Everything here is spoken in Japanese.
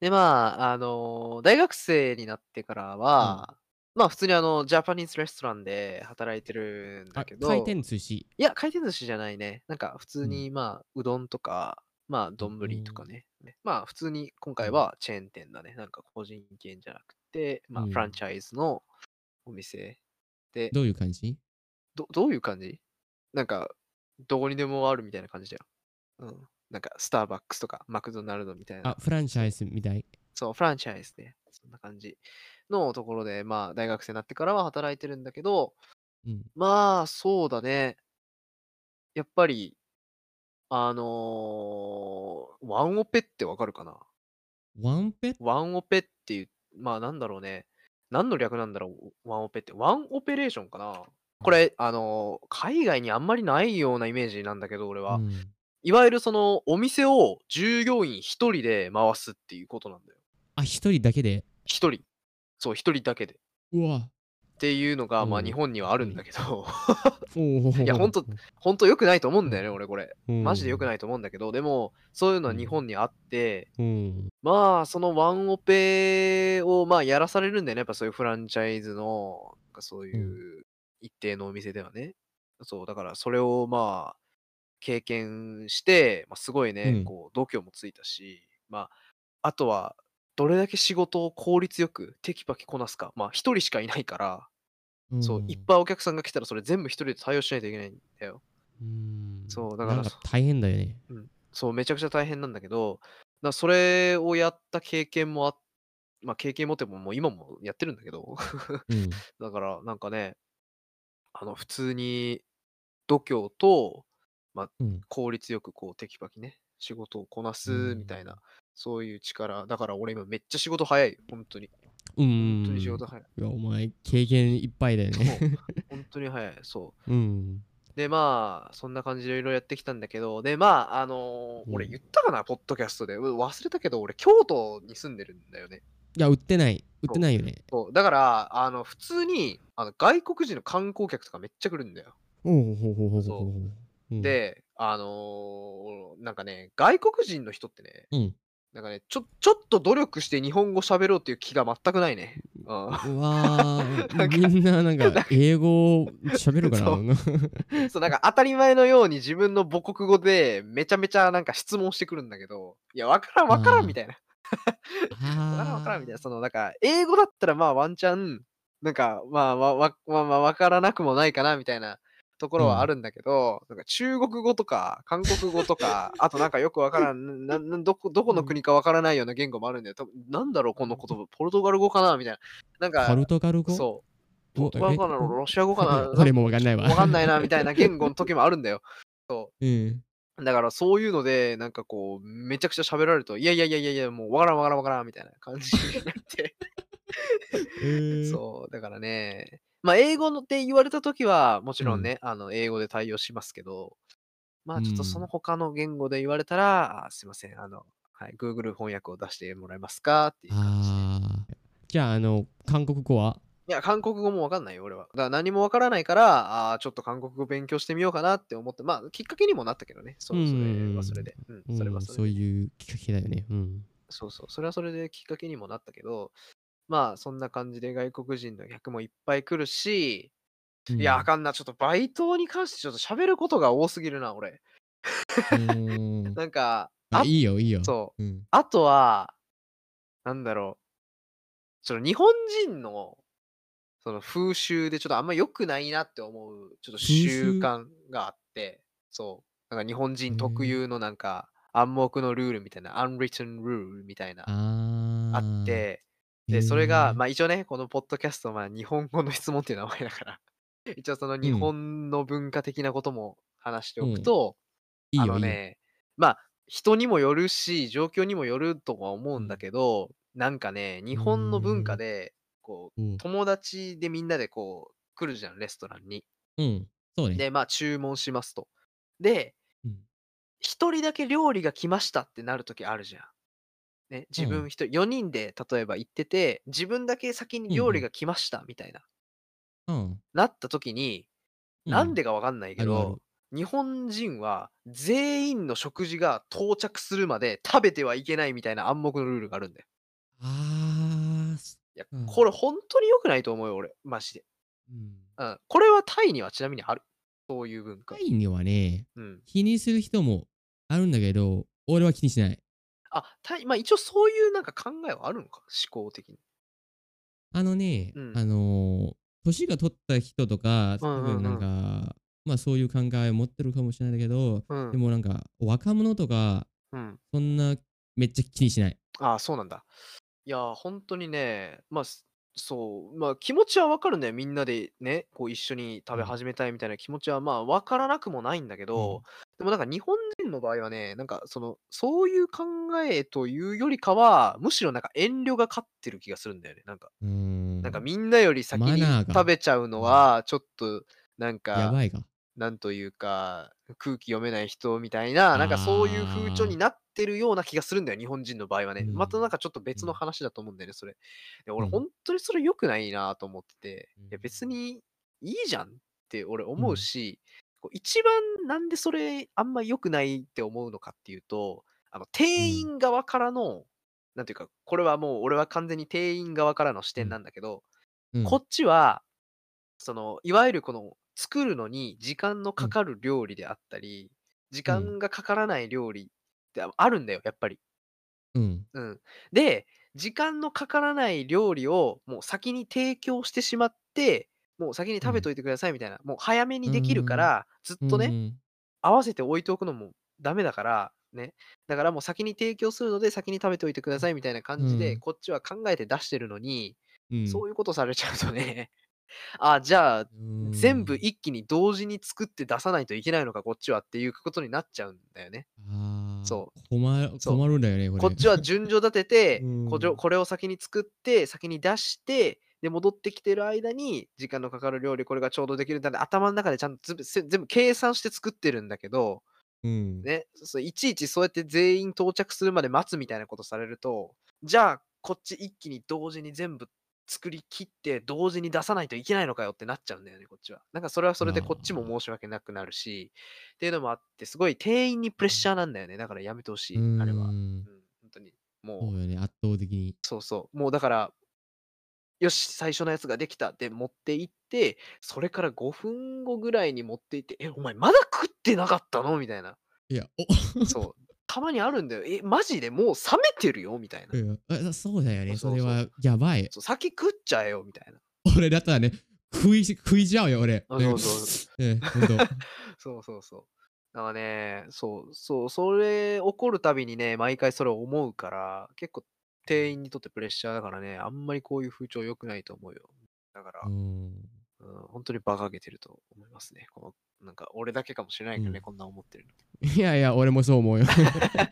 で、まあ、あの、大学生になってからうん。は、まあ、普通にあの、ジャパニーズレストランで働いてるんだあ、け回ど転寿司。いや、回転寿司じゃないね。なんか普うん。通に、まあ、うどんとか、まあ、う丼とかん。ね。ね、まあ、普通に今回うん。はチェーン店だね。なんか個人店じゃなくて、うまあ、フランん。チャイズのお店でどういう感じ？どどういう感じ？なんか、どこにでもあるみたいな感じだよ。うん。なんかスターバックスとかマクドナルドみたいあ、な、フランチャイ。ズみたい？そう、フランチャイズね。そんな感じのところで、まあ、大学生になってからは働いてるんだけど、うん。まあ、そうだね。やっぱり、あの、ワンオペってわかるかな？ワンペ？ワンオペっていう、まあ、なんだろうね。何の略なんだろう、ワンオペって。ワンオペレーションかな？これ、あの、海外にあんまりないようなイメージなんだけど、俺は。うん。いわゆるその、お店を従業員1人で回すっていうことなんだよ。あ、1人だけで？1人。そう、1人だけで。うわ。っていうのが、まあ、日本にはあるん1人。だけど。おいや、ほんとお。ほんと良くないと思うんうん。だよね、俺これ。うマジで良くん。ないと思うんだけど、でも、そういうのは日うん。本にあって、うん。まあ、そのワンオペを、まあ、やらされるんだよね、やっぱそういうフランチャイズの、なんかそううん。いう一定のお店ではね。そう、だからそれをまあ、経験して、ま、すごいね、うん。こう度胸もついたし、まあ、あとは、どれだけ仕事を効率よくテキパキこなすか。まあ、1人しかいないからうそう、いっん。ぱいお客さんが来たらそれ全部1人で対応しないといけないんだよ。うーん。そう、だからそなんか大変だよね。うん、そう、めちゃくちゃ大変なんだけど、な、それをやった経験もあま、経験もっても、もう今もやってるんだけど。うん。だからなんかねあの、普通に度胸と、ま、うん。効率よくこうテキパキね、仕事をこなうーすみたいな、ん。そういう力、だから俺今めっちゃ仕事早い、ほんとに。うほんとに仕ーん。事早い。いや、お前経験いっぱいだよね。そう、ほんとに早い、そう。うん。で、まあ、そんな感じで色々やってきたんだけど、で、まあ、あの、俺言うん。ったかな、ポッドキャストで。う忘れたけど、俺京都に住んでるんだよね。いや、売ってない。売って。ないよね。そう、だから、あの、普通に、あの、外国人の観光客とかめっちゃ来るんだよ。おお、ほほほほほ。うう。ん。で、あの、なんかね、外国人の人ってね、うん。なんかね、ちょちょっと努力して日本語喋ろうっていう気が全くないね。うん。う わ、なんか、みんななんかか英語喋るかそう。な？そう、なんか当たり前のように自分の母国語でめちゃめちゃなんか質問してくるんだけど、いや、わからんわからんみあたいな。わからんわからんみたいな、あ。そのなんか、英語だったらまあワンチャン、なんか、まあ、わわまま、分からなくもないかなみたいなところはあうん。るんだけど、なんか中国語とか韓国語とか、あとなんかよくわからん、ななどこどこうん。の国かわからないような言語もあるんだよ。多分なんだろう、この言葉、ポルトガル語かなみたいな。なんか、ポルトガル語？そう、ポルトガル語かな、お、ロシア語かな、なん俺もわかんないわ。わかんないなみたいな言語の時もあるんだよ。そう。だからそういうので、なんかこう、めちゃくちゃ喋られると、いやいやいやいやいや、もうわからんわからんわからんみたいな感じになって。ええ。そう、だからね、ま、英語のって言われた時は、もちうん。ろんね、あの、英語で対応しますけど、まうあ、ちょっとそのん。他の言語で言われたら、あ、すいません、あの、はい、Google 翻訳を出してもらえますかっていう感じ。じゃあ、あの、韓国語は？いや、韓国語もわかんないよ、俺は。だから何もわからないから、ああ、ちょっと韓国語勉強してみようかなって思って、まあ、きっかけにもなったけどね。そう、それはそれん。で。うそれはん、それでね。そういうきっかけだよね。うん。そうそう、それはそれできっかけにもなったけど、まあ、そんな感じで外国人の客もいっぱい来るし、いや、あうん。かんな、ちょっとバイトに関してちょっと喋ることが多すぎるな、俺。うーん。なんか、あ、いあいよいいよ。そう、うん。あとは、なんだろうその日本人の、その風習でちょっとあんま良くないなって思う、ちょっと風習？習？慣があって、そう、なんか日本へ人特え。有のなんか、暗黙のルールみたいな、unwritten rule みたいな、あっ。て、へで、それが、え。ま、一応ね、このポッドキャスト、ま、日本語の質問っていう名前だから、一応その日うん。本の文化的なことも話してうん。おくと、あいいよいいよ。のね、ま、人にもよるし、状況にもよるとは思うんだうん。けど、なんかね、日本の文化ん。で、こう、うん。友達でみんなでこう来るじゃん、レストランに。うん、そうね。で、ま、注文しますと。でうん。1人だけ料理が来ましたってなる時あるじゃん。ね、自分うん。1人4人で例えば行ってて、自分だけ先に。料理が来ましたみたいなうん。なった時に、うん。なんでかわかんないけど。日本人は全員の食事が到着するまで食べてはいけないみたいな暗黙のルールがあるんだよ。ああ、すいや、うん。これほんとに良くないと思うよ、俺、マジで。うん。うん。これはタイにはちなみにある。そういう文化。タイにはね、うん。気にする人もあるんだけど、俺は気にしない。あ、タイま、一応そういうなんか考えはあるのか、思考的に。あのね、うん。あの、年が取った人とか、うんう多分なんんうん。か、ま、そういう考えを持ってるかもしれないけど、うん。でもなんか、若者とか、うん。そんなめっちゃ気にしない。ああ、そうなんだ。いや、ほんとにね、ま、すそう、ま、気持ちは分かるんだよ。みんなでね、こう一緒に食べうん。始めたいみたいな気持ちは、まあ、分からなくもないんだけど、うん。でもなんか日本人の場合はね、なんかその、そういう考えというよりかは、むしろなんか遠慮が勝ってる気がするんだよね、なんか。うーなんかん。みんなより先にマナーが、食べちゃうのうん。は、ちょっとなんか、やばいか。なんというか、空気読めない人みたいな、なんかそういう風潮に。なってるような気がするんだよ、日本人の場合はね。またなんうん。かちょっと別のうん。話だと思うんだよね、それ。で、俺ほうん。んとにそれ良くないなと思ってて、いや別ん。にいいじゃんって俺うん。思うし、こう一番なんでそれあんま良くないって思うのかっていうと、あの、店うん。員側からの、なんていうか、これはもう俺は完全に店員側からの視点うん。なんだけど、うん。こっちは、その、いわゆるこの作るのに時間のうん。かかる料理であったり、時うん。間がかからない料理ってああるんだよ、やっぱり。うん。うん。で、時間のかからない料理をもう先に提供してしまって、もう先にうん。食べといてくださいみたいな、もう早めにできるかん。ら、ずっうとね。合わせて置いておくのもダメだから、ね。だからもう先に提供するので、先に食べておいてくださいみたいな感じで、うん。こっちは考えて出してるのに、うん。そういうことされちゃうとね、あ、じゃあ、全部ん。一気に同時に作って出さないといけないのか、こっちはっていうことになっちゃうんだよね。そう。困。困るんだよね、こっちは順序立て うて、こ。これを先に作って、先に出して、で、戻ってきてる間に、時間のかかる料理、これがちょうどできるんだで、頭ん中でちゃんと、全部計算して作ってるんだけど、うん。ね、そそう、いちいちそうやって全員到着するまで待つみたいなことされると、じゃあ、こっち一気に同時に全部作り切って、同時に出さないといけないのかよってなっちゃうんだよね、こっちは。なんかそれはそれでこっちも。申し訳なくなるし、っていうのもあって、すごい店員にプレッシうん。ャーなんだよね。だからやめて欲しい、あれは。ん。うん、ほんとに。もうそうよね、圧倒的に。そうそう。もうだからよし、最初のやつができたって持って行って、それから5分後ぐらいに持って行って、え、お前まだ食ってなかったの？みたいな。いや、お そう、たまにあるんだよ。え、マジで？もう冷めてるよ？みたいな。うん、あ、そうだよね、そそうそうそう。れはやばい。そう、先食っちゃえよ？みたいな。俺だったらね、食いし食いちゃうよ、俺。あ、ね。そうそう。ね。そうそうそう。だからね、そう、そう、それ起こるたびにね、毎回それを思うから、結構うん。店員にとってプレッシャーだからね、あんまりこういう風潮良くないと思うよ。だから、ん。うん、ほんとに馬鹿げてると思いますね。この、なんか俺だけかもしれないけどね、うん。こんな思ってるの。いやいや、俺もそう思うよ。